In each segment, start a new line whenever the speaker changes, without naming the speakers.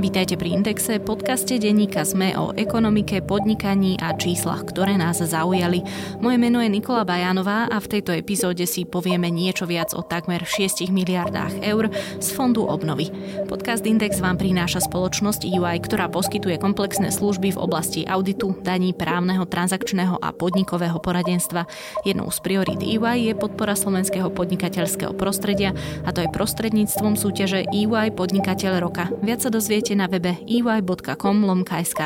Vítajte pri Indexe, podcaste denníka ZME o ekonomike, podnikaní a číslach, ktoré nás zaujali. Moje meno je Nikola Bajanová a v tejto epizóde si povieme niečo viac o takmer 6 miliardách eur z Fondu obnovy. Podcast Index vám prináša spoločnosť UI, ktorá poskytuje komplexné služby v oblasti auditu, daní, právneho, transakčného a podnikového poradenstva. Jednou z priorít EY je podpora slovenského podnikateľského prostredia a to je prostredníctvom súťaže EY Podnikateľ roka. Viac sa dozviete nájdete na webe ey.com lomksk.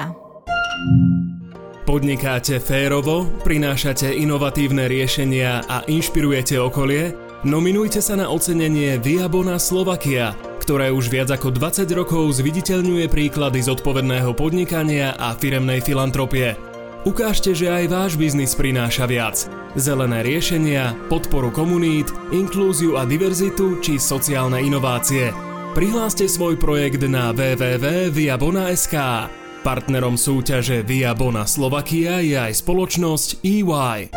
Podnikáte férovo, prinášate inovatívne riešenia a inšpirujete okolie? Nominujte sa na ocenenie Viabona Slovakia, ktoré už viac ako 20 rokov zviditeľňuje príklady zodpovedného podnikania a firemnej filantropie. Ukážte, že aj váš biznis prináša viac. Zelené riešenia, podporu komunít, inklúziu a diverzitu či sociálne inovácie – Prihláste svoj projekt na www.viabona.sk. Partnerom súťaže Viabona Slovakia je aj spoločnosť EY.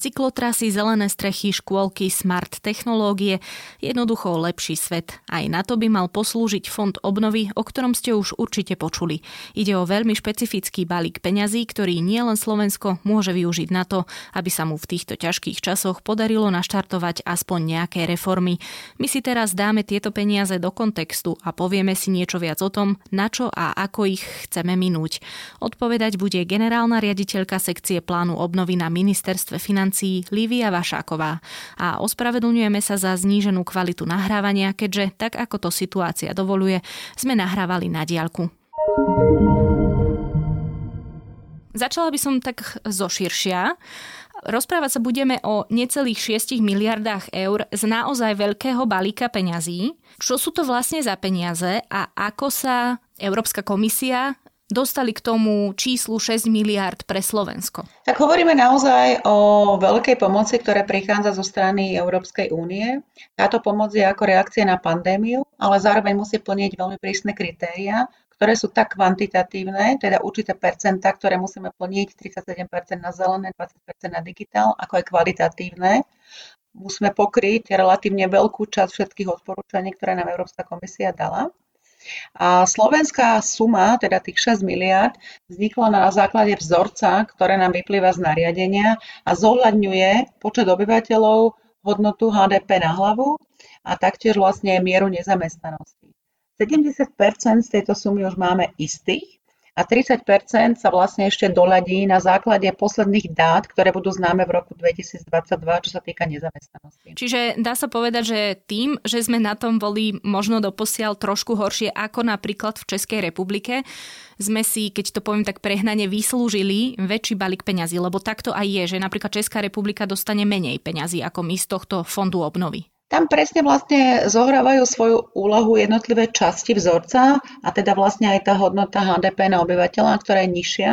Cyklotrasy, zelené strechy, škôlky, smart technológie, jednoducho lepší svet. Aj na to by mal poslúžiť fond obnovy, o ktorom ste už určite počuli. Ide o veľmi špecifický balík peňazí, ktorý nielen Slovensko môže využiť na to, aby sa mu v týchto ťažkých časoch podarilo naštartovať aspoň nejaké reformy. My si teraz dáme tieto peniaze do kontextu a povieme si niečo viac o tom, na čo a ako ich chceme minúť. Odpovedať bude generálna riaditeľka sekcie plánu obnovy na ministerstve financí financií Lívia Vašáková. A ospravedlňujeme sa za zníženú kvalitu nahrávania, keďže tak ako to situácia dovoluje, sme nahrávali na diálku. Začala by som tak zoširšia. Rozprávať sa budeme o necelých 6 miliardách eur z naozaj veľkého balíka peňazí. Čo sú to vlastne za peniaze a ako sa Európska komisia dostali k tomu číslu 6 miliard pre Slovensko?
Tak hovoríme naozaj o veľkej pomoci, ktorá prichádza zo strany Európskej únie. Táto pomoc je ako reakcia na pandémiu, ale zároveň musí plniť veľmi prísne kritéria, ktoré sú tak kvantitatívne, teda určité percentá, ktoré musíme plniť, 37% na zelené, 20% na digitál, ako aj kvalitatívne. Musíme pokryť relatívne veľkú časť všetkých odporúčaní, ktoré nám Európska komisia dala. A slovenská suma, teda tých 6 miliard, vznikla na základe vzorca, ktoré nám vyplýva z nariadenia a zohľadňuje počet obyvateľov, hodnotu HDP na hlavu a taktiež vlastne mieru nezamestnanosti. 70 z tejto sumy už máme istých, a 30% sa vlastne ešte doladí na základe posledných dát, ktoré budú známe v roku 2022, čo sa týka nezamestnanosti.
Čiže dá sa povedať, že tým, že sme na tom boli možno doposiaľ trošku horšie ako napríklad v Českej republike, sme si, keď to poviem tak prehnane, vyslúžili väčší balík peňazí, lebo takto aj je, že napríklad Česká republika dostane menej peňazí ako my z tohto fondu obnovy.
Tam presne vlastne zohrávajú svoju úlohu jednotlivé časti vzorca a teda vlastne aj tá hodnota HDP na obyvateľa, ktorá je nižšia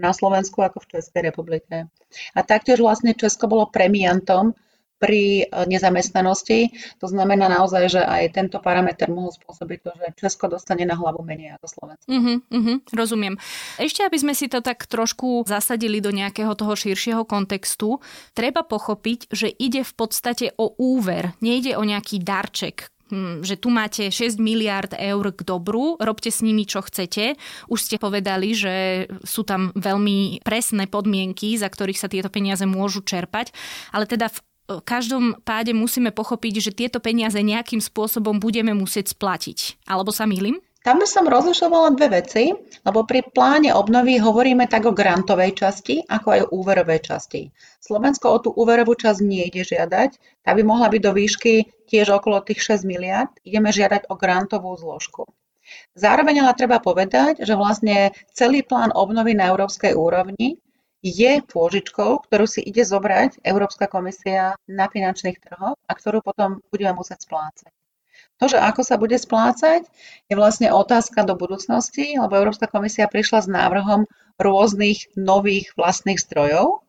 na Slovensku ako v Českej republike. A taktiež vlastne Česko bolo premiantom pri eh, nezamestnanosti. To znamená naozaj, že aj tento parameter mohol spôsobiť to, že Česko dostane na hlavu menej ako Slovensko.
Uh-huh, uh-huh, rozumiem. Ešte, aby sme si to tak trošku zasadili do nejakého toho širšieho kontextu, treba pochopiť, že ide v podstate o úver, nejde o nejaký darček, hm, že tu máte 6 miliard eur k dobru, robte s nimi čo chcete. Už ste povedali, že sú tam veľmi presné podmienky, za ktorých sa tieto peniaze môžu čerpať, ale teda v každom páde musíme pochopiť, že tieto peniaze nejakým spôsobom budeme musieť splatiť. Alebo sa milím?
Tam by som rozlišovala dve veci, lebo pri pláne obnovy hovoríme tak o grantovej časti, ako aj o úverovej časti. Slovensko o tú úverovú časť nejde žiadať, tá by mohla byť do výšky tiež okolo tých 6 miliard. Ideme žiadať o grantovú zložku. Zároveň ale treba povedať, že vlastne celý plán obnovy na európskej úrovni je pôžičkou, ktorú si ide zobrať Európska komisia na finančných trhoch a ktorú potom budeme musieť splácať. To, že ako sa bude splácať, je vlastne otázka do budúcnosti, lebo Európska komisia prišla s návrhom rôznych nových vlastných zdrojov,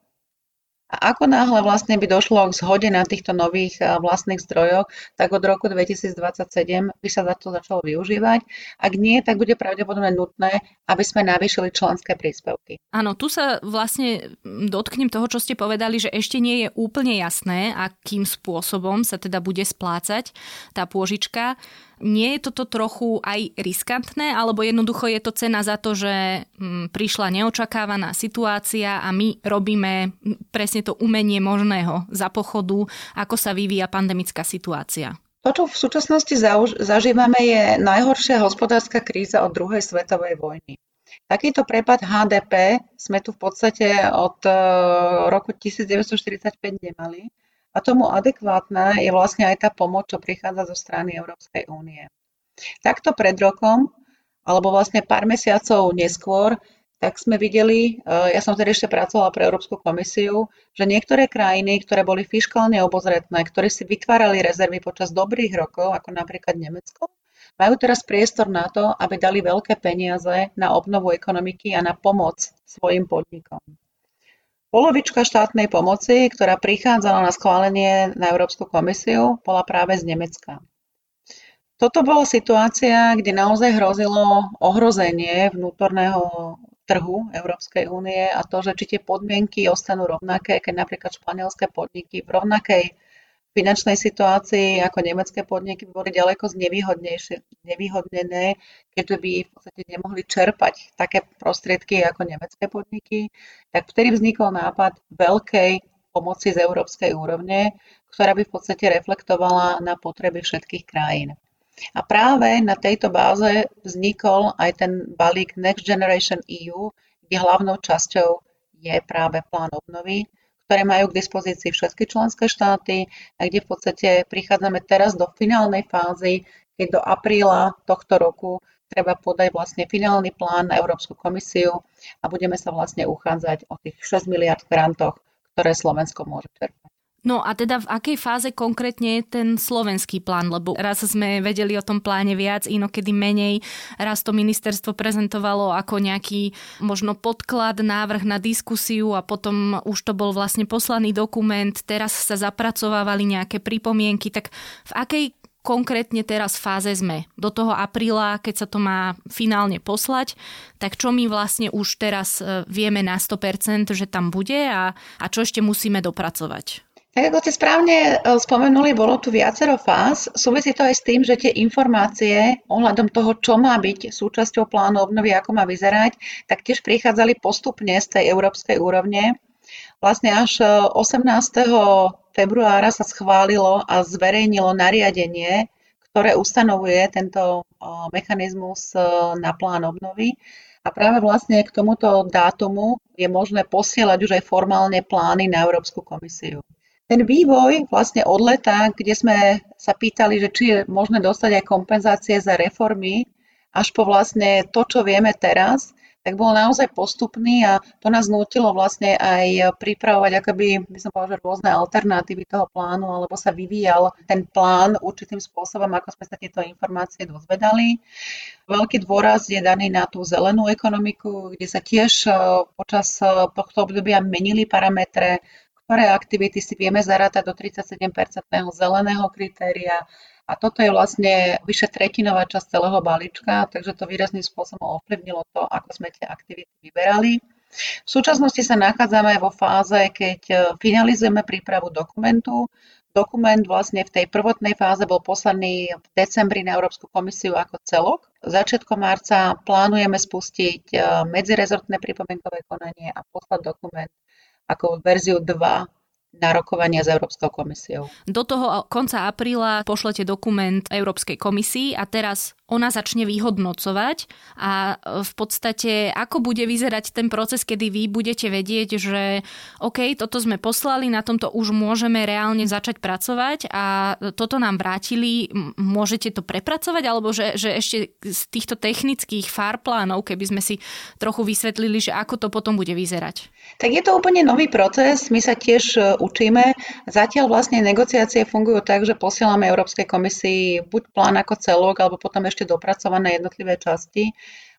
a ako náhle vlastne by došlo k zhode na týchto nových eh, vlastných zdrojoch, tak od roku 2027 by sa to začalo využívať. Ak nie, tak bude pravdepodobne nutné, aby sme navýšili členské príspevky.
Áno, tu sa vlastne dotknem toho, čo ste povedali, že ešte nie je úplne jasné, akým spôsobom sa teda bude splácať tá pôžička. Nie je toto trochu aj riskantné, alebo jednoducho je to cena za to, že mm, prišla neočakávaná situácia a my robíme presne to umenie možného za pochodu, ako sa vyvíja pandemická situácia?
To, čo v súčasnosti zažívame, je najhoršia hospodárska kríza od druhej svetovej vojny. Takýto prepad HDP sme tu v podstate od e, roku 1945 nemali a tomu adekvátna je vlastne aj tá pomoc, čo prichádza zo strany Európskej únie. Takto pred rokom, alebo vlastne pár mesiacov neskôr, tak sme videli, e, ja som tedy ešte pracovala pre Európsku komisiu, že niektoré krajiny, ktoré boli fiskálne obozretné, ktoré si vytvárali rezervy počas dobrých rokov, ako napríklad Nemecko, majú teraz priestor na to, aby dali veľké peniaze na obnovu ekonomiky a na pomoc svojim podnikom. Polovička štátnej pomoci, ktorá prichádzala na schválenie na Európsku komisiu, bola práve z Nemecka. Toto bola situácia, kde naozaj hrozilo ohrozenie vnútorného trhu Európskej únie a to, že či tie podmienky ostanú rovnaké, keď napríklad španielské podniky v rovnakej finančnej situácii ako nemecké podniky by boli ďaleko znevýhodnené, keď by v podstate nemohli čerpať také prostriedky ako nemecké podniky, tak vtedy vznikol nápad veľkej pomoci z európskej úrovne, ktorá by v podstate reflektovala na potreby všetkých krajín. A práve na tejto báze vznikol aj ten balík Next Generation EU, kde hlavnou časťou je práve plán obnovy, ktoré majú k dispozícii všetky členské štáty a kde v podstate prichádzame teraz do finálnej fázy, keď do apríla tohto roku treba podať vlastne finálny plán na Európsku komisiu a budeme sa vlastne uchádzať o tých 6 miliard grantoch, ktoré Slovensko môže čerpať.
No a teda v akej fáze konkrétne je ten slovenský plán? Lebo raz sme vedeli o tom pláne viac, inokedy menej. Raz to ministerstvo prezentovalo ako nejaký možno podklad, návrh na diskusiu a potom už to bol vlastne poslaný dokument. Teraz sa zapracovávali nejaké pripomienky. Tak v akej konkrétne teraz fáze sme? Do toho apríla, keď sa to má finálne poslať, tak čo my vlastne už teraz e, vieme na 100%, že tam bude a, a čo ešte musíme dopracovať?
Tak ako ste správne e, spomenuli, bolo tu viacero fáz. Súvisí to aj s tým, že tie informácie ohľadom toho, čo má byť súčasťou plánu obnovy, ako má vyzerať, tak tiež prichádzali postupne z tej európskej úrovne. Vlastne až 18. E, februára sa schválilo a zverejnilo nariadenie, ktoré ustanovuje tento e, mechanizmus na plán obnovy. A práve vlastne k tomuto dátumu je možné posielať už aj formálne plány na Európsku komisiu. Ten vývoj vlastne od leta, kde sme sa pýtali, že či je možné dostať aj kompenzácie za reformy, až po vlastne to, čo vieme teraz, tak bol naozaj postupný a to nás nutilo vlastne aj pripravovať akoby, by som povedal, rôzne alternatívy toho plánu, alebo sa vyvíjal ten plán určitým spôsobom, ako sme sa tieto informácie dozvedali. Veľký dôraz je daný na tú zelenú ekonomiku, kde sa tiež eh, počas eh, tohto obdobia menili parametre, ktoré aktivity si vieme zarátať do 37-percentného zeleného kritéria. A toto je vlastne vyše tretinová časť celého balíčka, takže to výrazným spôsobom ovplyvnilo to, ako sme tie aktivity vyberali. V súčasnosti sa nachádzame vo fáze, keď e, finalizujeme prípravu dokumentu. Dokument vlastne v tej prvotnej fáze bol poslaný v decembri na Európsku komisiu ako celok. Začiatkom marca plánujeme spustiť e, medzirezortné pripomienkové konanie a poslať dokument ako verziu 2 na rokovania s Európskou komisiou.
Do toho konca apríla pošlete dokument Európskej komisii a teraz ona začne vyhodnocovať a e, v podstate ako bude vyzerať ten proces, kedy vy budete vedieť, že OK, toto sme poslali, na tomto už môžeme reálne začať pracovať a toto nám vrátili, môžete to prepracovať alebo že, že ešte z týchto technických fár plánov, keby sme si trochu vysvetlili, že ako to potom bude vyzerať?
Tak je to úplne nový proces, my sa tiež e, učíme. Zatiaľ vlastne negociácie fungujú tak, že posielame Európskej komisii buď plán ako celok, alebo potom ešte dopracované jednotlivé časti.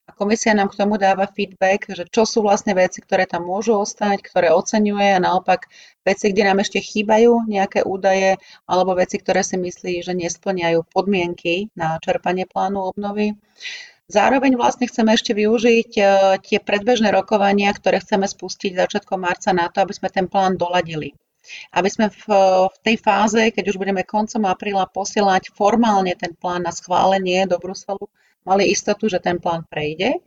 A komisia nám k tomu dáva feedback, že čo sú vlastne veci, ktoré tam môžu ostať, ktoré oceňuje a naopak veci, kde nám ešte chýbajú nejaké údaje alebo veci, ktoré si myslí, že nesplňajú podmienky na čerpanie plánu obnovy. Zároveň vlastne chceme ešte využiť e, tie predbežné rokovania, ktoré chceme spustiť začiatkom marca na to, aby sme ten plán doladili. Aby sme v, v tej fáze, keď už budeme koncom apríla posielať formálne ten plán na schválenie do Bruselu, mali istotu, že ten plán prejde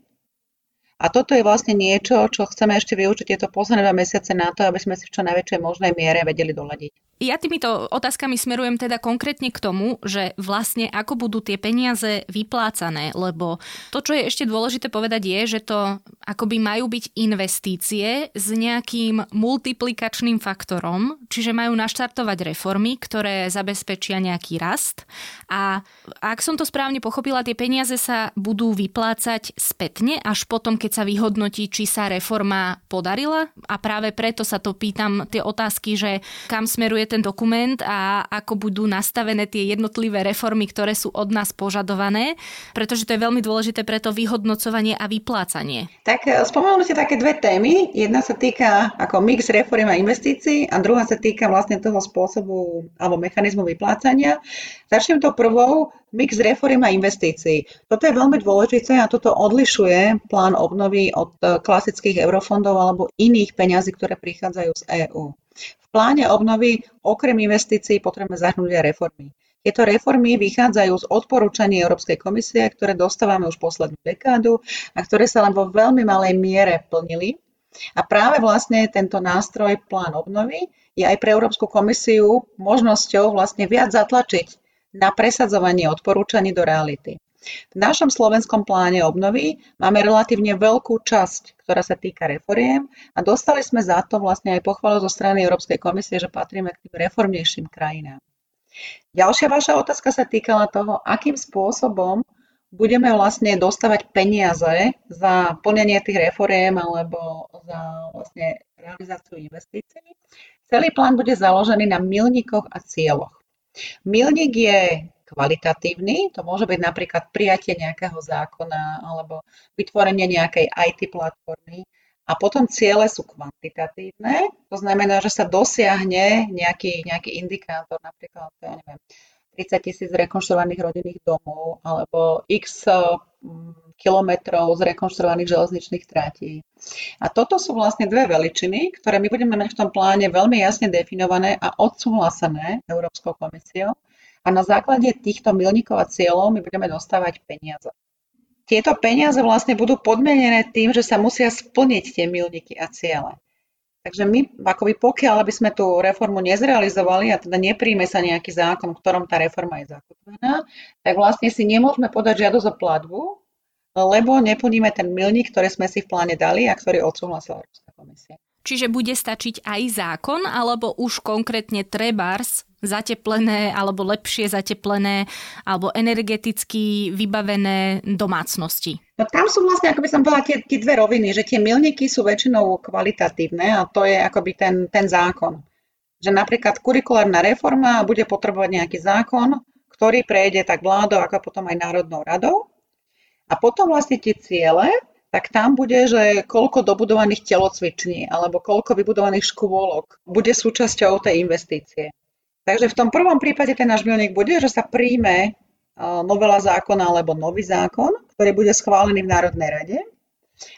a toto je vlastne niečo, čo chceme ešte využiť tieto posledné dva mesiace na to, aby sme si v čo najväčšej možnej miere vedeli doladiť.
Ja týmito otázkami smerujem teda konkrétne k tomu, že vlastne ako budú tie peniaze vyplácané, lebo to, čo je ešte dôležité povedať je, že to akoby majú byť investície s nejakým multiplikačným faktorom, čiže majú naštartovať reformy, ktoré zabezpečia nejaký rast a ak som to správne pochopila, tie peniaze sa budú vyplácať spätne až potom, keď sa vyhodnotí, či sa reforma podarila a práve preto sa to pýtam tie otázky, že kam smeruje ten dokument a ako budú nastavené tie jednotlivé reformy, ktoré sú od nás požadované, pretože to je veľmi dôležité pre to vyhodnocovanie a vyplácanie.
Tak e, spomenuli ste také dve témy. Jedna sa týka ako mix reform a investícií a druhá sa týka vlastne toho spôsobu alebo mechanizmu vyplácania. Začnem to prvou, mix reform a investícií. Toto je veľmi dôležité a toto odlišuje plán obnovy od e, klasických eurofondov alebo iných peňazí, ktoré prichádzajú z EÚ. V pláne obnovy okrem investícií potrebujeme zahrnúť aj reformy. Tieto reformy vychádzajú z odporúčaní Európskej komisie, ktoré dostávame už poslednú dekádu a ktoré sa len vo veľmi malej miere plnili. A práve vlastne tento nástroj plán obnovy je aj pre Európsku komisiu možnosťou vlastne viac zatlačiť na presadzovanie odporúčaní do reality. V našom slovenskom pláne obnovy máme relatívne veľkú časť, ktorá sa týka reforiem a dostali sme za to vlastne aj pochvalu zo strany Európskej komisie, že patríme k tým reformnejším krajinám. Ďalšia vaša otázka sa týkala toho, akým spôsobom budeme vlastne dostávať peniaze za plnenie tých reforiem alebo za vlastne realizáciu investícií. Celý plán bude založený na milníkoch a cieľoch. Milník je kvalitatívny. To môže byť napríklad prijatie nejakého zákona alebo vytvorenie nejakej IT platformy. A potom ciele sú kvantitatívne, to znamená, že sa dosiahne nejaký, nejaký indikátor, napríklad, ja neviem, 30 tisíc rekonštruovaných rodinných domov alebo x mm, kilometrov z rekonštruovaných železničných trátí. A toto sú vlastne dve veličiny, ktoré my budeme mať v tom pláne veľmi jasne definované a odsúhlasené Európskou komisiou a na základe týchto milníkov a cieľov my budeme dostávať peniaze. Tieto peniaze vlastne budú podmienené tým, že sa musia splniť tie milníky a ciele. Takže my, akoby pokiaľ by sme tú reformu nezrealizovali a teda nepríjme sa nejaký zákon, v ktorom tá reforma je zakotvená, tak vlastne si nemôžeme podať žiadosť o platbu, lebo neplníme ten milník, ktorý sme si v pláne dali a ktorý odsúhlasila Európska komisia.
Čiže bude stačiť aj zákon, alebo už konkrétne trebárs zateplené alebo lepšie zateplené alebo energeticky vybavené domácnosti?
No tam sú vlastne, ako by som povedala, tie, tie dve roviny, že tie milníky sú väčšinou kvalitatívne a to je akoby ten, ten zákon. Že napríklad kurikulárna reforma bude potrebovať nejaký zákon, ktorý prejde tak vládou, ako potom aj Národnou radou. A potom vlastne tie ciele, tak tam bude, že koľko dobudovaných telocviční alebo koľko vybudovaných škôlok bude súčasťou tej investície. Takže v tom prvom prípade ten náš milník bude, že sa príjme novela zákona alebo nový zákon, ktorý bude schválený v Národnej rade.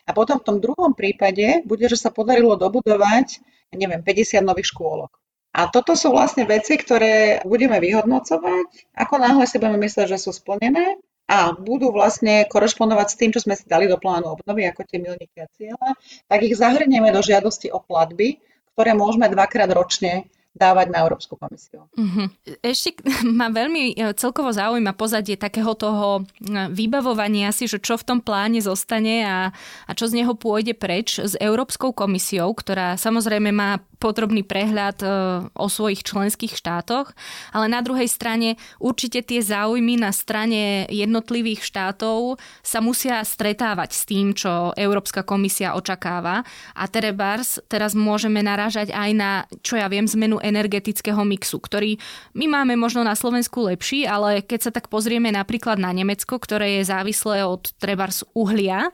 A potom v tom druhom prípade bude, že sa podarilo dobudovať, neviem, 50 nových škôlok. A toto sú vlastne veci, ktoré budeme vyhodnocovať, ako náhle si budeme myslieť, že sú splnené a budú vlastne korešpondovať s tým, čo sme si dali do plánu obnovy, ako tie milníky a cieľe, tak ich zahrnieme do žiadosti o platby, ktoré môžeme dvakrát ročne dávať na Európsku komisiu.
Uh-huh. Ešte ma veľmi e, celkovo zaujíma pozadie takého toho e, vybavovania si, že čo v tom pláne zostane a, a čo z neho pôjde preč s Európskou komisiou, ktorá samozrejme má podrobný prehľad e, o svojich členských štátoch, ale na druhej strane určite tie záujmy na strane jednotlivých štátov sa musia stretávať s tým, čo Európska komisia očakáva. A Terebars teraz môžeme narážať aj na, čo ja viem, zmenu energetického mixu, ktorý my máme možno na Slovensku lepší, ale keď sa tak pozrieme napríklad na Nemecko, ktoré je závislé od Trebars uhlia,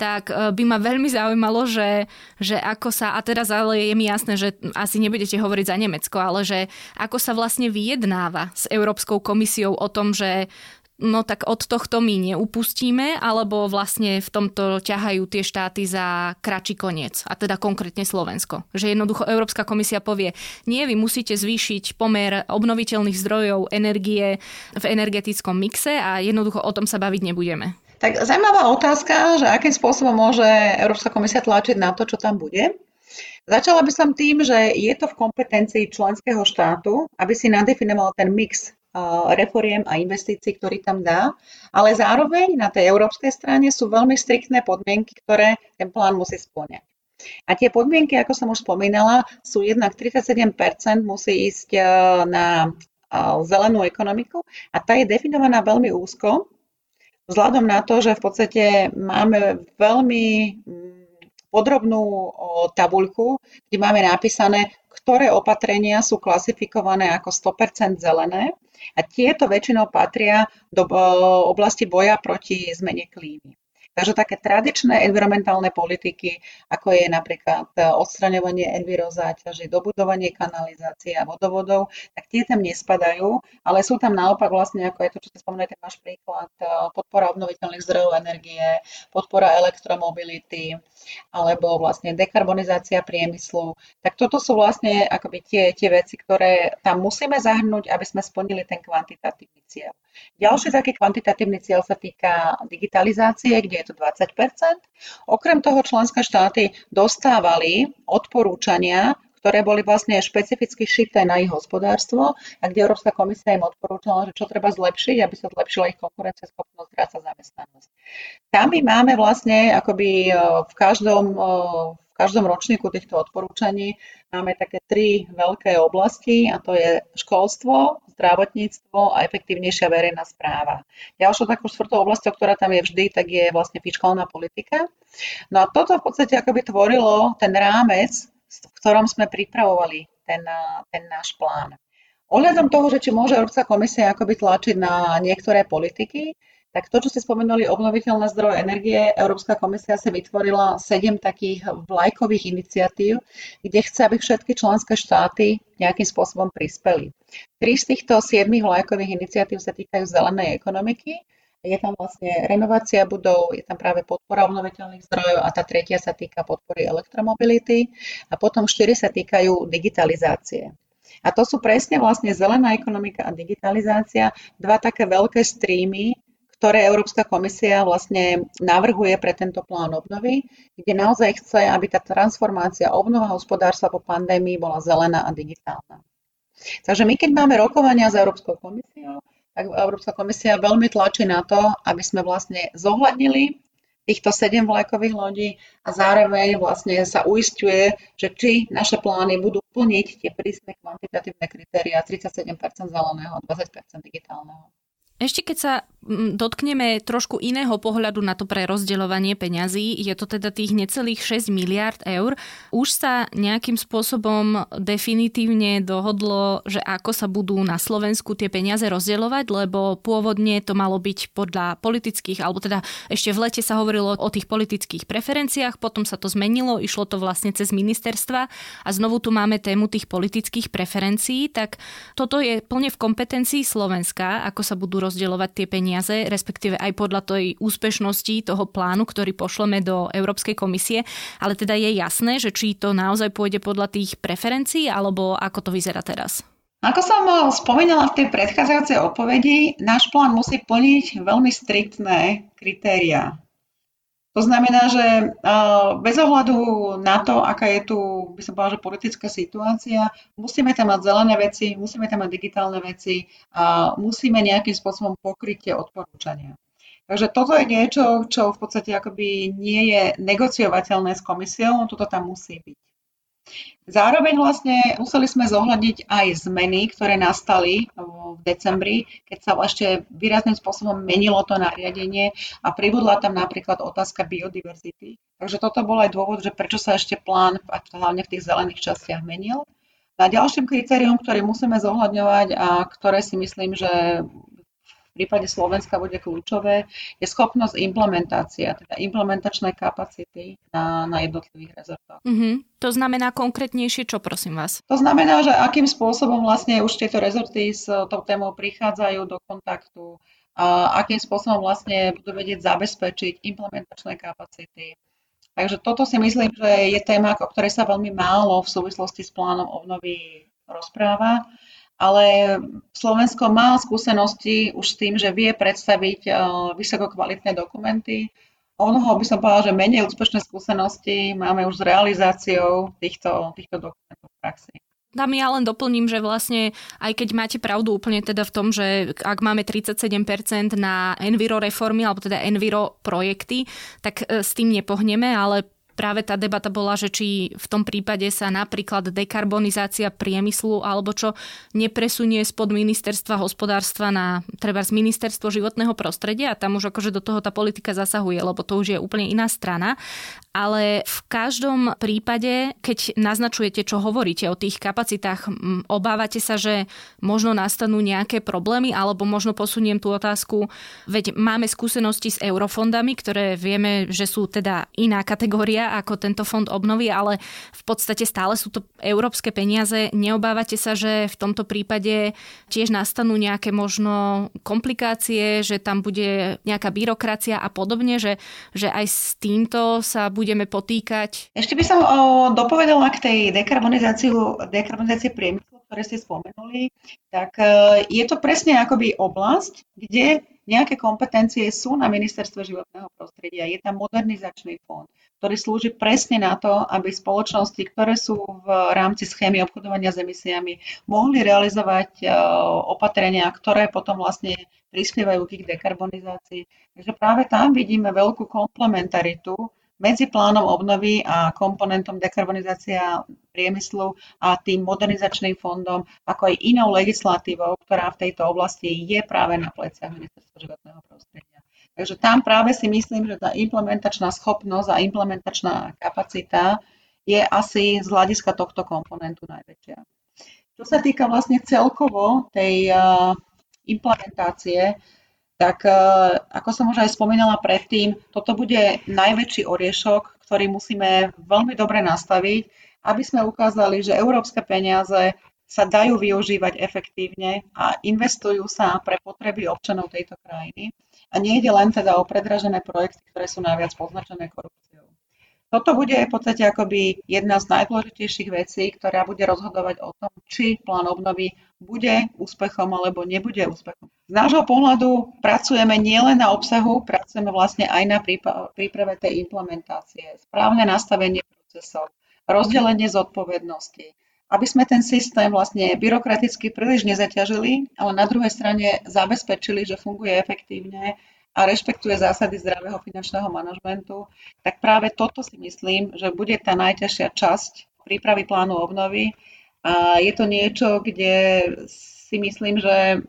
tak e, by ma veľmi zaujímalo, že, že ako sa, a teraz ale je mi jasné, že asi nebudete hovoriť za Nemecko, ale že ako sa vlastne vyjednáva s Európskou komisiou o tom, že no tak od tohto my neupustíme, alebo vlastne v tomto ťahajú tie štáty za kračí koniec, a teda konkrétne Slovensko. Že jednoducho Európska komisia povie, nie, vy musíte zvýšiť pomer obnoviteľných zdrojov energie v energetickom mixe a jednoducho o tom sa baviť nebudeme.
Tak zaujímavá otázka, že akým spôsobom môže Európska komisia tlačiť na to, čo tam bude. Začala by som tým, že je to v kompetencii členského štátu, aby si nadefinoval ten mix reforiem a investícií, ktorý tam dá, ale zároveň na tej európskej strane sú veľmi striktné podmienky, ktoré ten plán musí splňať. A tie podmienky, ako som už spomínala, sú jednak 37% musí ísť na zelenú ekonomiku a tá je definovaná veľmi úzko, vzhľadom na to, že v podstate máme veľmi podrobnú tabuľku, kde máme napísané, ktoré opatrenia sú klasifikované ako 100% zelené a tieto väčšinou patria do oblasti boja proti zmene klímy. Takže také tradičné environmentálne politiky, ako je napríklad e, odstraňovanie envirozáťaží, dobudovanie kanalizácie a vodovodov, tak tie tam nespadajú, ale sú tam naopak vlastne, ako je to, čo ste spomínali, ten váš príklad, e, podpora obnoviteľných zdrojov energie, podpora elektromobility, alebo vlastne dekarbonizácia priemyslu. Tak toto sú vlastne akoby tie, tie veci, ktoré tam musíme zahrnúť, aby sme splnili ten kvantitatívny cieľ. Ďalší taký kvantitatívny cieľ sa týka digitalizácie, kde je to 20% Okrem toho členské štáty dostávali odporúčania, ktoré boli vlastne špecificky šité na ich hospodárstvo a kde Európska komisia im odporúčala, že čo treba zlepšiť, aby sa zlepšila ich konkurencieschopnosť, práca, zamestnanosť. Tam my máme vlastne akoby v každom, každom ročníku týchto odporúčaní máme také tri veľké oblasti a to je školstvo, zdravotníctvo a efektívnejšia verejná správa. Ďalšou takou štvrtou oblasťou, ktorá tam je vždy, tak je vlastne fiskálna politika. No a toto v podstate akoby tvorilo ten rámec, v ktorom sme pripravovali ten, ten náš plán. Ohľadom toho, že či môže Európska komisia akoby tlačiť na niektoré politiky, tak to, čo ste spomenuli, obnoviteľné zdroje energie, Európska komisia si vytvorila sedem takých vlajkových iniciatív, kde chce, aby všetky členské štáty nejakým spôsobom prispeli. Tri z týchto siedmých vlajkových iniciatív sa týkajú zelenej ekonomiky, je tam vlastne renovácia budov, je tam práve podpora obnoviteľných zdrojov a tá tretia sa týka podpory elektromobility a potom štyri sa týkajú digitalizácie. A to sú presne vlastne zelená ekonomika a digitalizácia, dva také veľké streamy, ktoré Európska komisia vlastne navrhuje pre tento plán obnovy, kde naozaj chce, aby tá transformácia obnova hospodárstva po pandémii bola zelená a digitálna. Takže my, keď máme rokovania s Európskou komisiou, tak Európska komisia veľmi tlačí na to, aby sme vlastne zohľadnili týchto sedem vlajkových lodí a zároveň vlastne sa uistuje, že či naše plány budú plniť tie prísne kvantitatívne kritéria 37% zeleného a 20% digitálneho.
Ešte keď sa mm, dotkneme trošku iného pohľadu na to pre rozdeľovanie peňazí, je to teda tých necelých 6 miliard eur, už sa nejakým spôsobom definitívne dohodlo, že ako sa budú na Slovensku tie peniaze rozdeľovať, lebo pôvodne to malo byť podľa politických, alebo teda ešte v lete sa hovorilo o tých politických preferenciách, potom sa to zmenilo, išlo to vlastne cez ministerstva a znovu tu máme tému tých politických preferencií, tak toto je plne v kompetencii Slovenska, ako sa budú rozdeľovať tie peniaze, respektíve aj podľa tej úspešnosti toho plánu, ktorý pošleme do Európskej komisie. Ale teda je jasné, že či to naozaj pôjde podľa tých preferencií, alebo ako to vyzerá teraz?
Ako som spomínala v tej predchádzajúcej odpovedi, náš plán musí plniť veľmi striktné kritériá. To znamená, že bez ohľadu na to, aká je tu, by som povedala, že politická situácia, musíme tam mať zelené veci, musíme tam mať digitálne veci a musíme nejakým spôsobom pokryť tie odporúčania. Takže toto je niečo, čo v podstate akoby nie je negociovateľné s komisiou, toto tam musí byť. Zároveň vlastne museli sme zohľadniť aj zmeny, ktoré nastali v decembri, keď sa ešte výrazným spôsobom menilo to nariadenie a pribudla tam napríklad otázka biodiverzity. Takže toto bol aj dôvod, že prečo sa ešte plán hlavne v tých zelených častiach menil. A ďalším kritérium, ktoré musíme zohľadňovať a ktoré si myslím, že v prípade Slovenska bude kľúčové, je schopnosť implementácia, teda implementačné kapacity na, na jednotlivých rezortoch.
Mm-hmm. To znamená konkrétnejšie čo, prosím vás?
To znamená, že akým spôsobom vlastne už tieto rezorty s tou témou prichádzajú do kontaktu, a akým spôsobom vlastne budú vedieť zabezpečiť implementačné kapacity. Takže toto si myslím, že je téma, o ktorej sa veľmi málo v súvislosti s plánom obnovy rozpráva, ale Slovensko má skúsenosti už s tým, že vie predstaviť uh, vysokokvalitné dokumenty. O mnoho by som povedala, že menej úspešné skúsenosti máme už s realizáciou týchto, týchto dokumentov v praxi.
Tam ja len doplním, že vlastne aj keď máte pravdu úplne teda v tom, že ak máme 37% na enviro reformy alebo teda enviro projekty, tak e, s tým nepohneme, ale práve tá debata bola, že či v tom prípade sa napríklad dekarbonizácia priemyslu alebo čo nepresunie spod ministerstva hospodárstva na treba z ministerstvo životného prostredia a tam už akože do toho tá politika zasahuje, lebo to už je úplne iná strana. Ale v každom prípade, keď naznačujete, čo hovoríte o tých kapacitách, obávate sa, že možno nastanú nejaké problémy, alebo možno posuniem tú otázku, veď máme skúsenosti s eurofondami, ktoré vieme, že sú teda iná kategória ako tento fond obnovy, ale v podstate stále sú to európske peniaze. Neobávate sa, že v tomto prípade tiež nastanú nejaké možno komplikácie, že tam bude nejaká byrokracia a podobne, že, že aj s týmto sa budeme potýkať?
Ešte by som o, dopovedala k tej dekarbonizácii priemyslu, ktoré ste spomenuli. Tak e, je to presne akoby oblasť, kde nejaké kompetencie sú na ministerstve životného prostredia. Je tam modernizačný fond, ktorý slúži presne na to, aby spoločnosti, ktoré sú v rámci schémy obchodovania s emisiami, mohli realizovať e, opatrenia, ktoré potom vlastne prispievajú k ich dekarbonizácii. Takže práve tam vidíme veľkú komplementaritu medzi plánom obnovy a komponentom dekarbonizácia priemyslu a tým modernizačným fondom, ako aj inou legislatívou, ktorá v tejto oblasti je práve na pleciach ministerstva životného prostredia. Takže tam práve si myslím, že tá implementačná schopnosť a implementačná kapacita je asi z hľadiska tohto komponentu najväčšia. Čo sa týka vlastne celkovo tej implementácie, tak e, ako som už aj spomínala predtým, toto bude najväčší oriešok, ktorý musíme veľmi dobre nastaviť, aby sme ukázali, že európske peniaze sa dajú využívať efektívne a investujú sa pre potreby občanov tejto krajiny. A nie ide len teda o predražené projekty, ktoré sú najviac poznačené korupciou. Toto bude v podstate akoby jedna z najdôležitejších vecí, ktorá bude rozhodovať o tom, či plán obnovy bude úspechom alebo nebude úspechom. Z nášho pohľadu pracujeme nielen na obsahu, pracujeme vlastne aj na príprave tej implementácie, správne nastavenie procesov, rozdelenie zodpovednosti, aby sme ten systém vlastne byrokraticky príliš nezaťažili, ale na druhej strane zabezpečili, že funguje efektívne a rešpektuje zásady zdravého finančného manažmentu, tak práve toto si myslím, že bude tá najťažšia časť prípravy plánu obnovy. A je to niečo, kde si myslím, že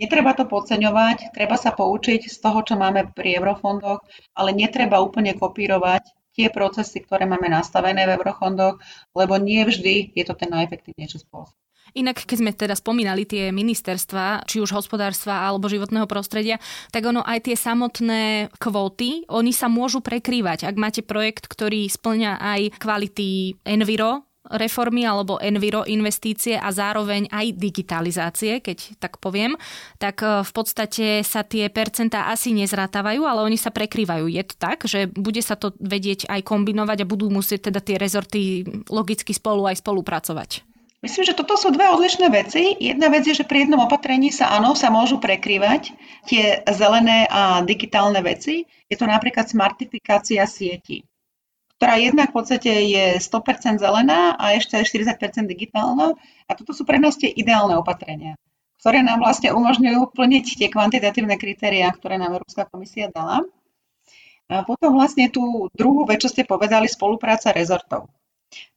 netreba to podceňovať, treba sa poučiť z toho, čo máme pri eurofondoch, ale netreba úplne kopírovať tie procesy, ktoré máme nastavené v eurofondoch, lebo nie vždy je to ten najefektívnejší spôsob.
Inak, keď sme teda spomínali tie ministerstva, či už hospodárstva alebo životného prostredia, tak ono aj tie samotné kvóty, oni sa môžu prekrývať. Ak máte projekt, ktorý splňa aj kvality Enviro, reformy alebo enviro investície a zároveň aj digitalizácie, keď tak poviem, tak e, v podstate sa tie percentá asi nezratávajú, ale oni sa prekrývajú. Je to tak, že bude sa to vedieť aj kombinovať a budú musieť teda tie rezorty logicky spolu aj spolupracovať?
Myslím, že toto sú dve odlišné veci. Jedna vec je, že pri jednom opatrení sa áno, sa môžu prekrývať tie zelené a digitálne veci. Je to napríklad smartifikácia sieti, ktorá jednak v podstate je 100% zelená a ešte aj 40% digitálna. A toto sú pre nás tie ideálne opatrenia, ktoré nám vlastne umožňujú plniť tie kvantitatívne kritériá, ktoré nám Európska komisia dala. A potom vlastne tú druhú vec, čo ste povedali, spolupráca rezortov.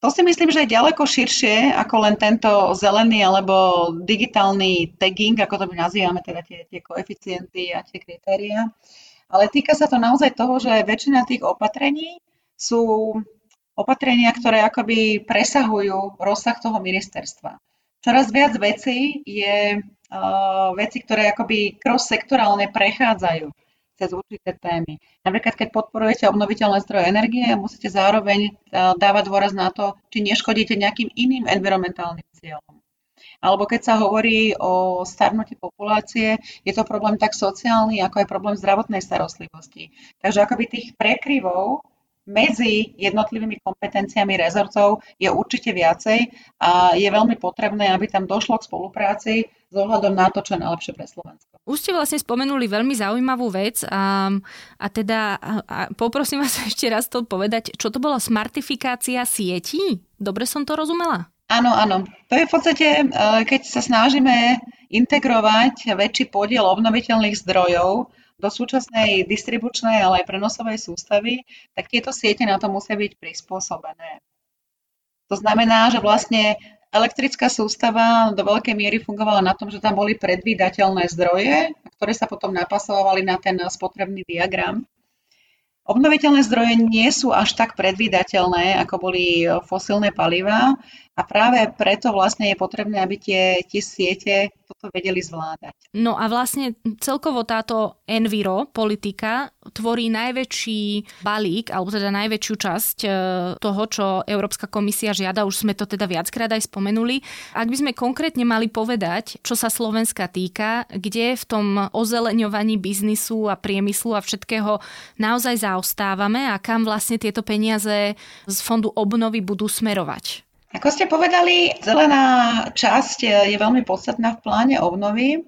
To si myslím, že je ďaleko širšie ako len tento zelený alebo digitálny tagging, ako to my nazývame, teda tie, tie koeficienty a tie kritéria. Ale týka sa to naozaj toho, že väčšina tých opatrení sú opatrenia, ktoré akoby presahujú rozsah toho ministerstva. Čoraz viac vecí je uh, veci, ktoré akoby cross-sektorálne prechádzajú cez určité témy. Napríklad, keď podporujete obnoviteľné zdroje energie, musíte zároveň e, dávať dôraz na to, či neškodíte nejakým iným environmentálnym cieľom. alebo keď sa hovorí o starnutí populácie, je to problém tak sociálny, ako aj problém zdravotnej starostlivosti. Takže akoby tých prekryvov medzi jednotlivými kompetenciami rezortov je určite viacej a je veľmi potrebné, aby tam došlo k spolupráci s ohľadom na to, čo je najlepšie pre Slovensko.
Už ste vlastne spomenuli veľmi zaujímavú vec a, a teda a poprosím vás ešte raz to povedať, čo to bola smartifikácia sietí? Dobre som to rozumela?
Áno, áno. To je v podstate, e, keď sa snažíme integrovať väčší podiel obnoviteľných zdrojov do súčasnej distribučnej, ale aj prenosovej sústavy, tak tieto siete na to musia byť prispôsobené. To znamená, že vlastne elektrická sústava do veľkej miery fungovala na tom, že tam boli predvídateľné zdroje, ktoré sa potom napasovali na ten spotrebný diagram. Obnoviteľné zdroje nie sú až tak predvídateľné, ako boli fosílne palivá a práve preto vlastne je potrebné, aby tie, tie siete toto vedeli zvládať.
No a vlastne celkovo táto enviro politika tvorí najväčší balík, alebo teda najväčšiu časť e, toho, čo Európska komisia žiada, už sme to teda viackrát aj spomenuli. Ak by sme konkrétne mali povedať, čo sa Slovenska týka, kde v tom ozeleňovaní biznisu a priemyslu a všetkého naozaj zaostávame a kam vlastne tieto peniaze z fondu obnovy budú smerovať?
Ako ste povedali, zelená časť je veľmi podstatná v pláne obnovy,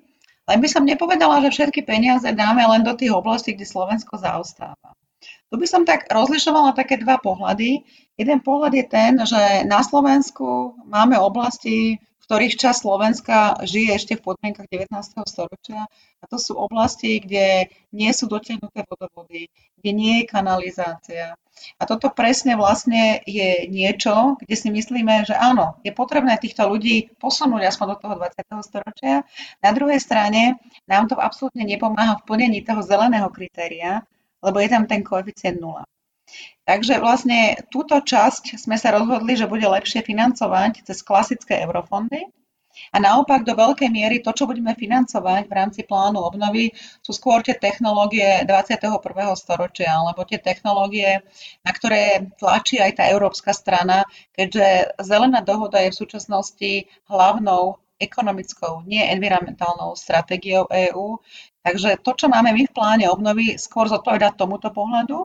len by som nepovedala, že všetky peniaze dáme len do tých oblastí, kde Slovensko zaostáva. Tu by som tak rozlišovala také dva pohľady. Jeden pohľad je ten, že na Slovensku máme oblasti, ktorých časť Slovenska žije ešte v podmienkach 19. storočia. A to sú oblasti, kde nie sú dotiahnuté vodovody, kde nie je kanalizácia. A toto presne vlastne je niečo, kde si myslíme, že áno, je potrebné týchto ľudí posunúť aspoň do toho 20. storočia. Na druhej strane nám to absolútne nepomáha v plnení toho zeleného kritéria, lebo je tam ten koeficient 0. Takže vlastne túto časť sme sa rozhodli, že bude lepšie financovať cez klasické eurofondy. A naopak do veľkej miery to, čo budeme financovať v rámci plánu obnovy, sú skôr tie technológie 21. storočia, alebo tie technológie, na ktoré tlačí aj tá európska strana, keďže zelená dohoda je v súčasnosti hlavnou ekonomickou, nie environmentálnou stratégiou EÚ. Takže to, čo máme my v pláne obnovy, skôr zodpoveda tomuto pohľadu.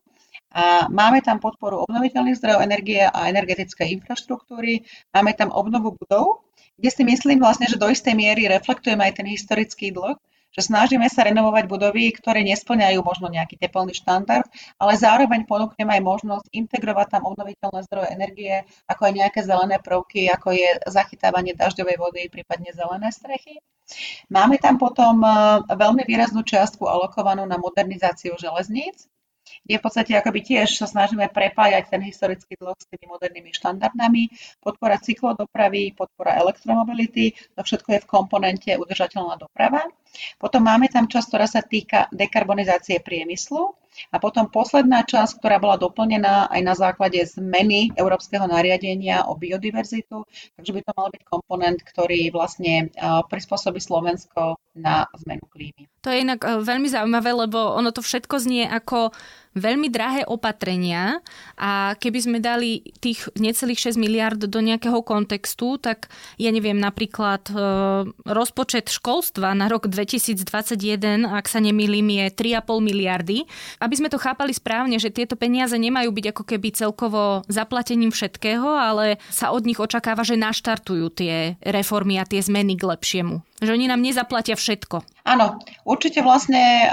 A máme tam podporu obnoviteľných zdrojov energie a energetickej infraštruktúry, máme tam obnovu budov, kde si myslím vlastne, že do istej miery reflektujeme aj ten historický dlh, že snažíme sa renovovať budovy, ktoré nesplňajú možno nejaký teplný štandard, ale zároveň ponúkneme aj možnosť integrovať tam obnoviteľné zdroje energie, ako aj nejaké zelené prvky, ako je zachytávanie dažďovej vody, prípadne zelené strechy. Máme tam potom eh, veľmi výraznú čiastku alokovanú na modernizáciu železníc, kde v podstate akoby tiež sa snažíme prepájať ten historický dlh s tými modernými štandardami, podpora cyklodopravy, podpora elektromobility, to všetko je v komponente udržateľná doprava. Potom máme tam časť, ktorá sa týka dekarbonizácie priemyslu a potom posledná časť, ktorá bola doplnená aj na základe zmeny Európskeho nariadenia o biodiverzitu, takže by to mal byť komponent, ktorý vlastne prispôsobí Slovensko na zmenu klímy.
To je inak e, veľmi zaujímavé, lebo ono to všetko znie ako veľmi drahé opatrenia a keby sme dali tých necelých 6 miliard do nejakého kontextu, tak ja neviem, napríklad e, rozpočet školstva na rok 2021, ak sa nemýlim, je 3,5 miliardy. Aby sme to chápali správne, že tieto peniaze nemajú byť ako keby celkovo zaplatením všetkého, ale sa od nich očakáva, že naštartujú tie reformy a tie zmeny k lepšiemu. Že oni nám nezaplatia všetko.
Áno, určite vlastne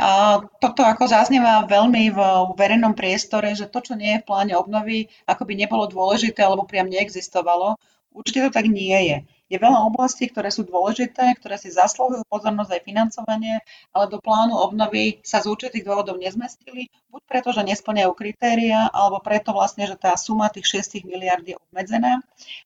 toto ako zaznieva veľmi v verejnom priestore, že to, čo nie je v pláne obnovy, ako by nebolo dôležité alebo priam neexistovalo. Určite to tak nie je. Je veľa oblastí, ktoré sú dôležité, ktoré si zaslúhujú pozornosť aj financovanie, ale do plánu obnovy sa z určitých dôvodov nezmestili, buď preto, že nesplňajú kritéria, alebo preto vlastne, že tá suma tých 6 miliard je obmedzená.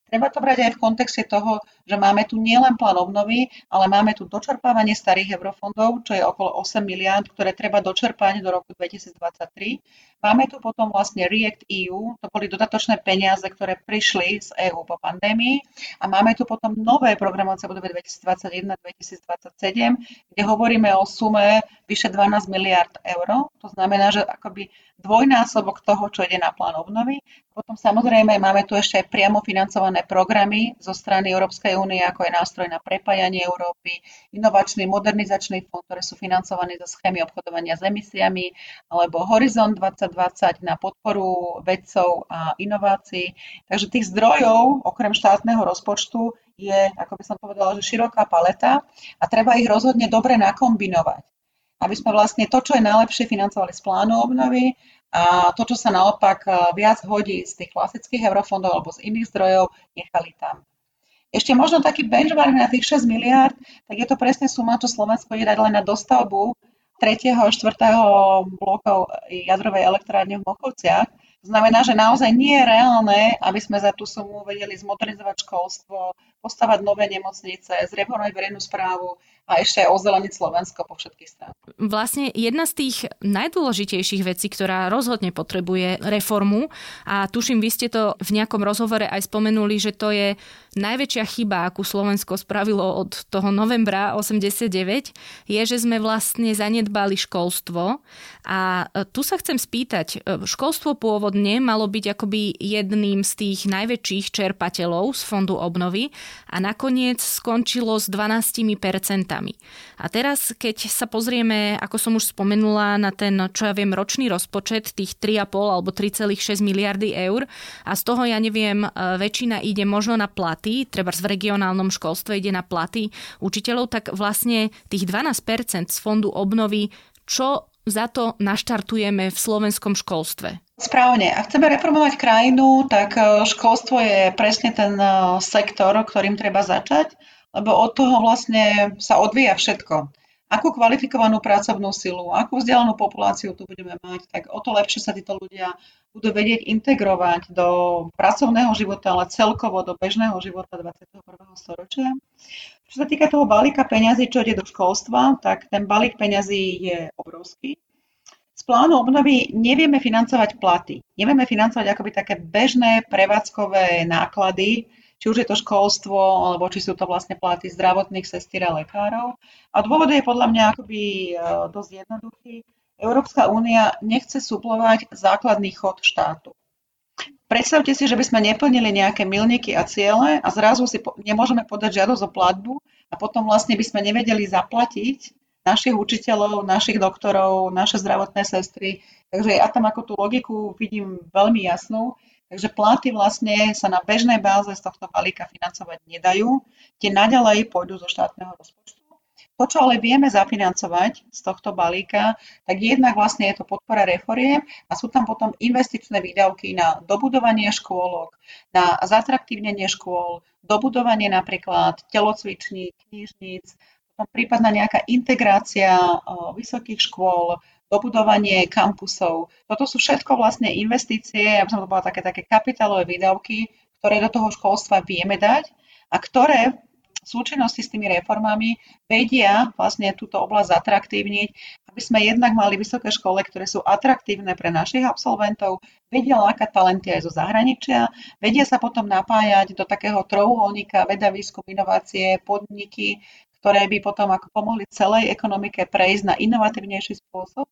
Treba to brať aj v kontexte toho, že máme tu nielen plán obnovy, ale máme tu dočerpávanie starých eurofondov, čo je okolo 8 miliard, ktoré treba dočerpať do roku 2023. Máme tu potom vlastne React EU, to boli dodatočné peniaze, ktoré prišli z EÚ po pandémii a máme tu potom nové programovacie obdobie 2021-2027, kde hovoríme o sume vyše 12 miliard eur. To znamená, že akoby dvojnásobok toho, čo ide na plán obnovy. Potom samozrejme máme tu ešte aj priamo financované programy zo strany Európskej únie, ako je nástroj na prepájanie Európy, inovačný modernizačný fond, ktoré sú financované zo schémy obchodovania s emisiami, alebo Horizont 2020 na podporu vedcov a inovácií. Takže tých zdrojov, okrem štátneho rozpočtu, je, ako by som povedala, že široká paleta a treba ich rozhodne dobre nakombinovať aby sme vlastne to, čo je najlepšie, financovali z plánu obnovy a to, čo sa naopak eh, viac hodí z tých klasických eurofondov alebo z iných zdrojov, nechali tam. Ešte možno taký benchmark na tých 6 miliard, tak je to presne suma, čo Slovensko je dať len na dostavbu 3. a 4. blokov jadrovej elektrárne v Mochovciach. Znamená, že naozaj nie je reálne, aby sme za tú sumu vedeli zmodernizovať školstvo, postavať nové nemocnice, zreformovať verejnú správu, a ešte aj ozeleniť Slovensko po všetkých stranách.
Vlastne jedna z tých najdôležitejších vecí, ktorá rozhodne potrebuje reformu a tuším, vy ste to v nejakom rozhovore aj spomenuli, že to je najväčšia chyba, akú Slovensko spravilo od toho novembra 89, je, že sme vlastne zanedbali školstvo a tu sa chcem spýtať, školstvo pôvodne malo byť akoby jedným z tých najväčších čerpateľov z fondu obnovy a nakoniec skončilo s 12 percentami. A teraz, keď sa pozrieme, ako som už spomenula, na ten, čo ja viem, ročný rozpočet tých 3,5 alebo 3,6 miliardy eur a z toho, ja neviem, e, väčšina ide možno na platy, treba v regionálnom školstve ide na platy učiteľov, tak vlastne tých 12% z fondu obnovy, čo za to naštartujeme v slovenskom školstve?
Správne. Ak chceme reformovať krajinu, tak e, školstvo je presne ten e, sektor, ktorým treba začať lebo od toho vlastne sa odvíja všetko. Akú kvalifikovanú pracovnú silu, akú vzdelanú populáciu tu budeme mať, tak o to lepšie sa títo ľudia budú vedieť integrovať do pracovného života, ale celkovo do bežného života 21. storočia. Čo sa týka toho balíka peňazí, čo ide do školstva, tak ten balík peňazí je obrovský. Z plánu obnovy nevieme financovať platy. Nevieme financovať akoby také bežné prevádzkové náklady, či už je to školstvo, alebo či sú to vlastne platy zdravotných sestier a lekárov. A dôvod je podľa mňa akoby e, dosť jednoduchý. Európska únia nechce suplovať základný chod štátu. Predstavte si, že by sme neplnili nejaké milníky a ciele a zrazu si po, nemôžeme podať žiadosť o platbu a potom vlastne by sme nevedeli zaplatiť našich učiteľov, našich doktorov, naše zdravotné sestry. Takže ja tam ako tú logiku vidím veľmi jasnú Takže platy vlastne sa na bežnej báze z tohto balíka financovať nedajú. Tie naďalej pôjdu zo štátneho rozpočtu. To, čo ale vieme zafinancovať z tohto balíka, tak jednak vlastne je to podpora reforiem a sú tam potom investičné výdavky na dobudovanie škôlok, na zatraktívnenie škôl, dobudovanie napríklad telocviční, knižníc, potom prípadná nejaká integrácia vysokých škôl, dobudovanie kampusov. Toto sú všetko vlastne investície, aby som to bola také, také kapitálové výdavky, ktoré do toho školstva vieme dať a ktoré v súčinnosti s tými reformami vedia vlastne túto oblasť atraktívniť, aby sme jednak mali vysoké školy, ktoré sú atraktívne pre našich absolventov, vedia lákať talenty aj zo zahraničia, vedia sa potom napájať do takého trojuholníka veda, výskum, inovácie, podniky, ktoré by potom ako pomohli celej ekonomike prejsť na inovatívnejší spôsob.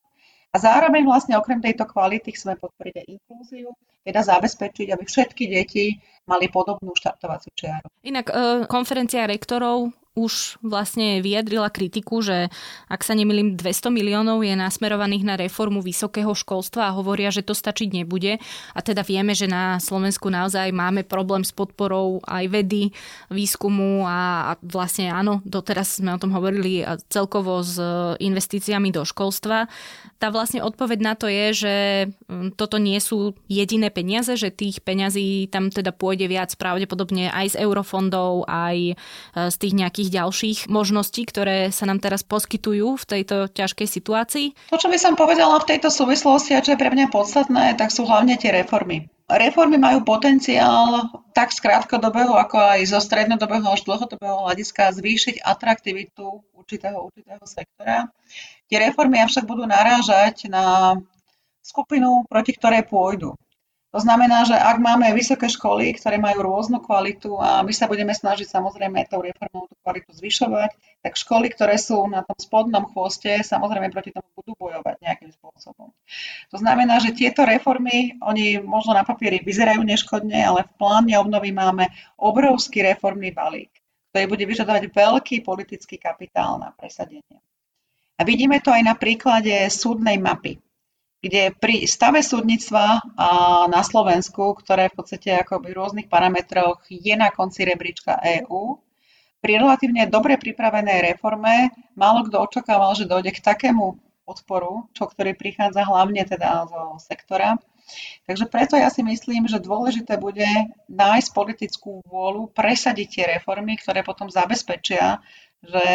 A zároveň vlastne okrem tejto kvality chceme podporiť aj inklúziu, teda zabezpečiť, aby všetky deti mali podobnú štartovaciu čiaru.
Inak e, konferencia rektorov už vlastne vyjadrila kritiku, že ak sa nemýlim 200 miliónov je nasmerovaných na reformu vysokého školstva a hovoria, že to stačiť nebude. A teda vieme, že na Slovensku naozaj máme problém s podporou aj vedy, výskumu a, vlastne áno, doteraz sme o tom hovorili celkovo s investíciami do školstva. Tá vlastne odpoveď na to je, že toto nie sú jediné peniaze, že tých peňazí tam teda pôjde viac pravdepodobne aj z eurofondov, aj e, z tých nejakých nejakých ďalších možností, ktoré sa nám teraz poskytujú v tejto ťažkej situácii?
To, čo by som povedala v tejto súvislosti a čo je pre mňa podstatné, tak sú hlavne tie reformy. Reformy majú potenciál tak z krátkodobého, ako aj zo strednodobého až dlhodobého hľadiska zvýšiť atraktivitu určitého, určitého sektora. Tie reformy avšak budú narážať na skupinu, proti ktorej pôjdu. To znamená, že ak máme vysoké školy, ktoré majú rôznu kvalitu a my sa budeme snažiť samozrejme tou reformou tú kvalitu zvyšovať, tak školy, ktoré sú na tom spodnom chvoste, samozrejme proti tomu budú bojovať nejakým spôsobom. To znamená, že tieto reformy, oni možno na papieri vyzerajú neškodne, ale v pláne obnovy máme obrovský reformný balík, ktorý bude vyžadovať veľký politický kapitál na presadenie. A vidíme to aj na príklade súdnej mapy kde pri stave súdnictva na Slovensku, ktoré v podstate akoby v rôznych parametroch je na konci rebríčka EÚ, pri relatívne dobre pripravenej reforme málo kto očakával, že dojde k takému odporu, čo ktorý prichádza hlavne teda zo sektora. Takže preto ja si myslím, že dôležité bude nájsť politickú vôľu, presadiť tie reformy, ktoré potom zabezpečia, že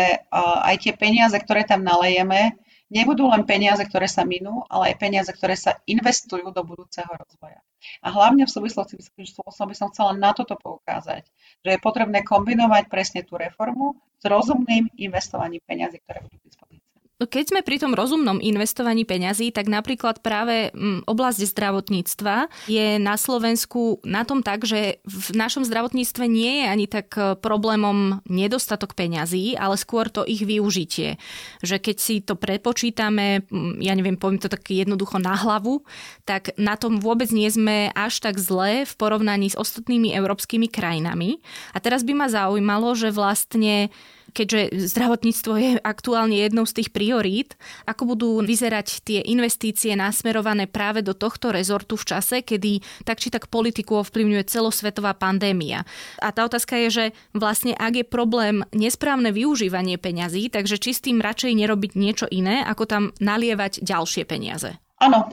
aj tie peniaze, ktoré tam nalejeme, nebudú len peniaze, ktoré sa minú, ale aj peniaze, ktoré sa investujú do budúceho rozvoja. A hlavne v súvislosti s spôsobom by som chcela na toto poukázať, že je potrebné kombinovať presne tú reformu s rozumným investovaním peniazy, ktoré budú dispozícii.
Keď sme pri tom rozumnom investovaní peňazí, tak napríklad práve mm, oblasť zdravotníctva je na Slovensku na tom tak, že v našom zdravotníctve nie je ani tak e, problémom nedostatok peňazí, ale skôr to ich využitie. Že keď si to prepočítame, mm, ja neviem, poviem to tak jednoducho na hlavu, tak na tom vôbec nie sme až tak zle v porovnaní s ostatnými európskymi krajinami. A teraz by ma zaujímalo, že vlastne keďže zdravotníctvo je aktuálne jednou z tých priorít, ako budú vyzerať tie investície nasmerované práve do tohto rezortu v čase, kedy tak či tak politiku ovplyvňuje celosvetová pandémia. A tá otázka je, že vlastne ak je problém nesprávne využívanie peňazí, takže či s tým radšej nerobiť niečo iné, ako tam nalievať ďalšie peniaze.
Áno,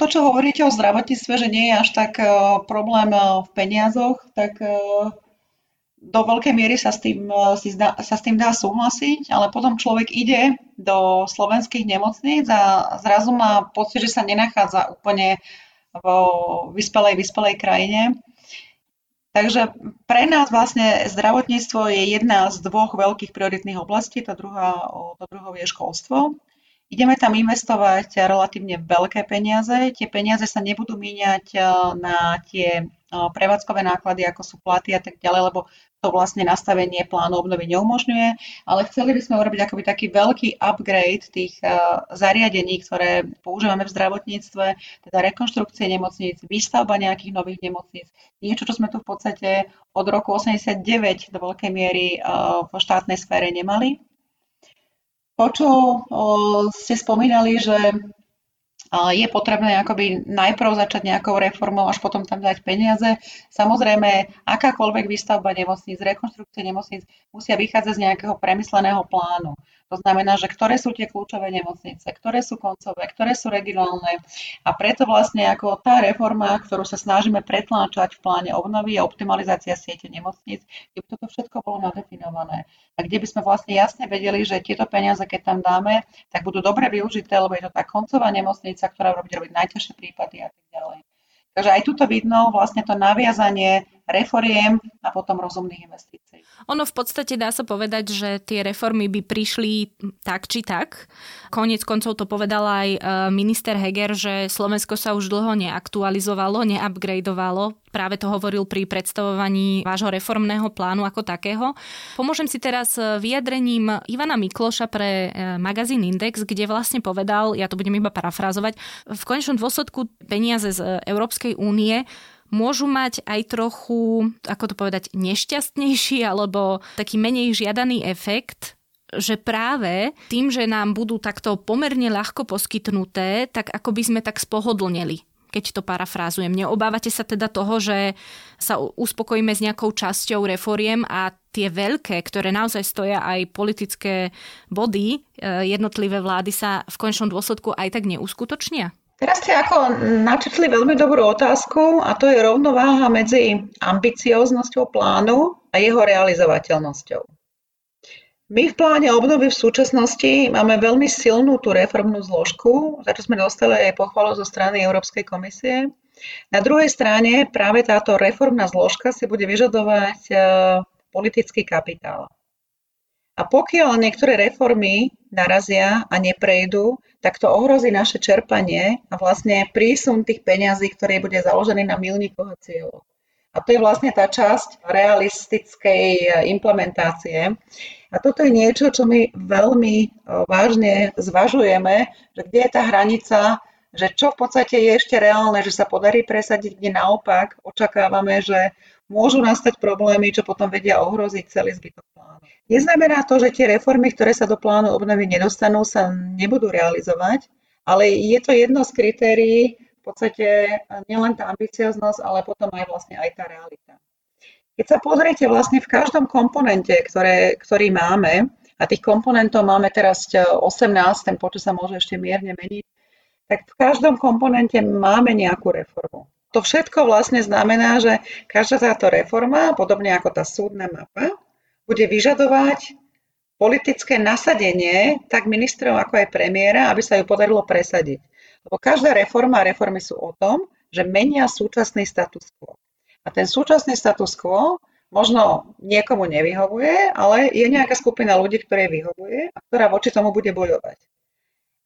to, čo hovoríte o zdravotníctve, že nie je až tak problém v peniazoch, tak do veľkej miery sa s, tým, e, si zda, sa s tým dá súhlasiť, ale potom človek ide do slovenských nemocníc a zrazu má pocit, že sa nenachádza úplne vo vyspelej, vyspelej krajine. Takže pre nás vlastne zdravotníctvo je jedna z dvoch veľkých prioritných oblastí, tá druhá, to druhou je školstvo. Ideme tam investovať relatívne veľké peniaze. Tie peniaze sa nebudú míňať e, na tie e, prevádzkové náklady, ako sú platy a tak ďalej, lebo to vlastne nastavenie plánu obnovy neumožňuje, ale chceli by sme urobiť akoby taký veľký upgrade tých e, zariadení, ktoré používame v zdravotníctve, teda rekonštrukcie nemocníc, výstavba nejakých nových nemocníc, niečo, čo sme tu v podstate od roku 89 do veľkej miery v štátnej sfére nemali. To, čo ste spomínali, že je potrebné akoby najprv začať nejakou reformou, až potom tam dať peniaze. Samozrejme, akákoľvek výstavba nemocníc, rekonštrukcie nemocníc musia vychádzať z nejakého premysleného plánu. To znamená, že ktoré sú tie kľúčové nemocnice, ktoré sú koncové, ktoré sú regionálne. A preto vlastne ako tá reforma, ktorú sa snažíme pretláčať v pláne obnovy a optimalizácia siete nemocníc, kde by toto všetko bolo nadefinované. A kde by sme vlastne jasne vedeli, že tieto peniaze, keď tam dáme, tak budú dobre využité, lebo je to tá koncová nemocnica, ktorá robí robiť najťažšie prípady a tak ďalej. Takže aj tuto vidno vlastne to naviazanie reforiem a potom rozumných investícií.
Ono v podstate dá sa povedať, že tie reformy by prišli tak či tak. Konec koncov to povedal aj e, minister Heger, že Slovensko sa už dlho neaktualizovalo, neupgradeovalo. Práve to hovoril pri predstavovaní vášho reformného plánu ako takého. Pomôžem si teraz e, vyjadrením Ivana Mikloša pre e, magazín Index, kde vlastne povedal, ja to budem iba parafrázovať, v konečnom dôsledku peniaze z Európskej únie môžu mať aj trochu, ako to povedať, nešťastnejší alebo taký menej žiadaný efekt, že práve tým, že nám budú takto pomerne ľahko poskytnuté, tak ako by sme tak spohodlneli keď to parafrázujem. Neobávate sa teda toho, že sa uspokojíme s nejakou časťou reforiem a tie veľké, ktoré naozaj stoja aj politické body, eh, jednotlivé vlády sa v končnom dôsledku aj tak neuskutočnia?
Teraz ste ako načrtli veľmi dobrú otázku a to je rovnováha medzi ambicióznosťou plánu a jeho realizovateľnosťou. My v pláne obnovy v súčasnosti máme veľmi silnú tú reformnú zložku, za čo sme dostali aj pochvalu zo strany Európskej komisie. Na druhej strane práve táto reformná zložka si bude vyžadovať e, politický kapitál. A pokiaľ niektoré reformy narazia a neprejdú, tak to ohrozí naše čerpanie a vlastne prísun tých peňazí, ktorý bude založený na milníkoch a cieľoch. A to je vlastne tá časť realistickej implementácie. A toto je niečo, čo my veľmi vážne zvažujeme, že kde je tá hranica, že čo v podstate je ešte reálne, že sa podarí presadiť, kde naopak očakávame, že môžu nastať problémy, čo potom vedia ohroziť celý zbytok plánu. Neznamená to, že tie reformy, ktoré sa do plánu obnovy nedostanú, sa nebudú realizovať, ale je to jedno z kritérií, v podstate nielen tá ambicioznosť, ale potom aj vlastne aj tá realita. Keď sa pozriete vlastne v každom komponente, ktoré, ktorý máme, a tých komponentov máme teraz 18, ten počet sa môže ešte mierne meniť, tak v každom komponente máme nejakú reformu. To všetko vlastne znamená, že každá táto reforma, podobne ako tá súdna mapa, bude vyžadovať politické nasadenie tak ministrov ako aj premiéra, aby sa ju podarilo presadiť. Lebo každá reforma a reformy sú o tom, že menia súčasný status quo. A ten súčasný status quo možno niekomu nevyhovuje, ale je nejaká skupina ľudí, ktoré vyhovuje a ktorá voči tomu bude bojovať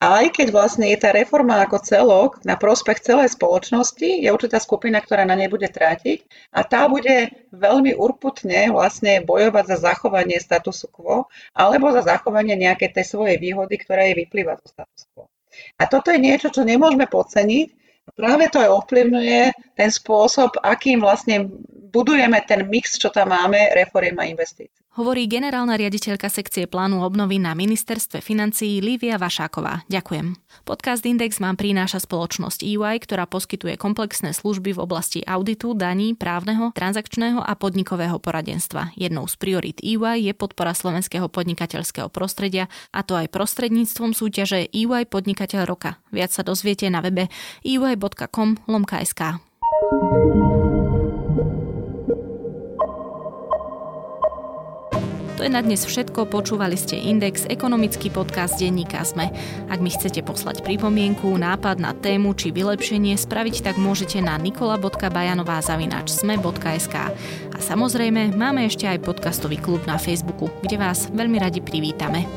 aj keď vlastne je tá reforma ako celok na prospech celej spoločnosti, je určitá skupina, ktorá na nej bude trátiť a tá bude veľmi urputne vlastne bojovať za zachovanie statusu quo alebo za zachovanie nejakej tej svojej výhody, ktorá jej vyplýva zo status quo. A toto je niečo, čo nemôžeme podceniť. Práve to aj ovplyvňuje ten spôsob, akým vlastne budujeme ten mix, čo tam máme, reform a investícií
hovorí generálna riaditeľka sekcie plánu obnovy na ministerstve financií Lívia Vašáková. Ďakujem. Podcast Index vám prináša spoločnosť EY, ktorá poskytuje komplexné služby v oblasti auditu, daní, právneho, transakčného a podnikového poradenstva. Jednou z priorit EY je podpora slovenského podnikateľského prostredia a to aj prostredníctvom súťaže EY Podnikateľ roka. Viac sa dozviete na webe ey.com.sk. To je na dnes všetko. Počúvali ste Index, ekonomický podcast denníka Sme. Ak mi chcete poslať pripomienku, nápad na tému či vylepšenie, spraviť tak môžete na nikola.bajanová.sme.sk A samozrejme, máme ešte aj podcastový klub na Facebooku, kde vás veľmi radi privítame.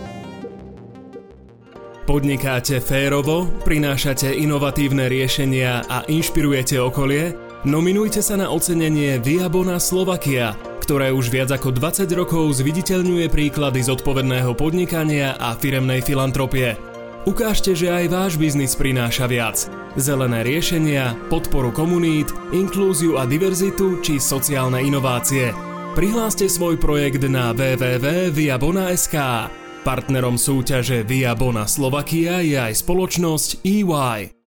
Podnikáte férovo, prinášate inovatívne riešenia a inšpirujete okolie? Nominujte sa na ocenenie Viabona Slovakia – ktoré už viac ako 20 rokov zviditeľňuje príklady zodpovedného podnikania a firemnej filantropie. Ukážte, že aj váš biznis prináša viac. Zelené riešenia, podporu komunít, inklúziu a diverzitu či sociálne inovácie. Prihláste svoj projekt na www.viabona.sk. Partnerom súťaže Via Bona Slovakia je aj spoločnosť EY.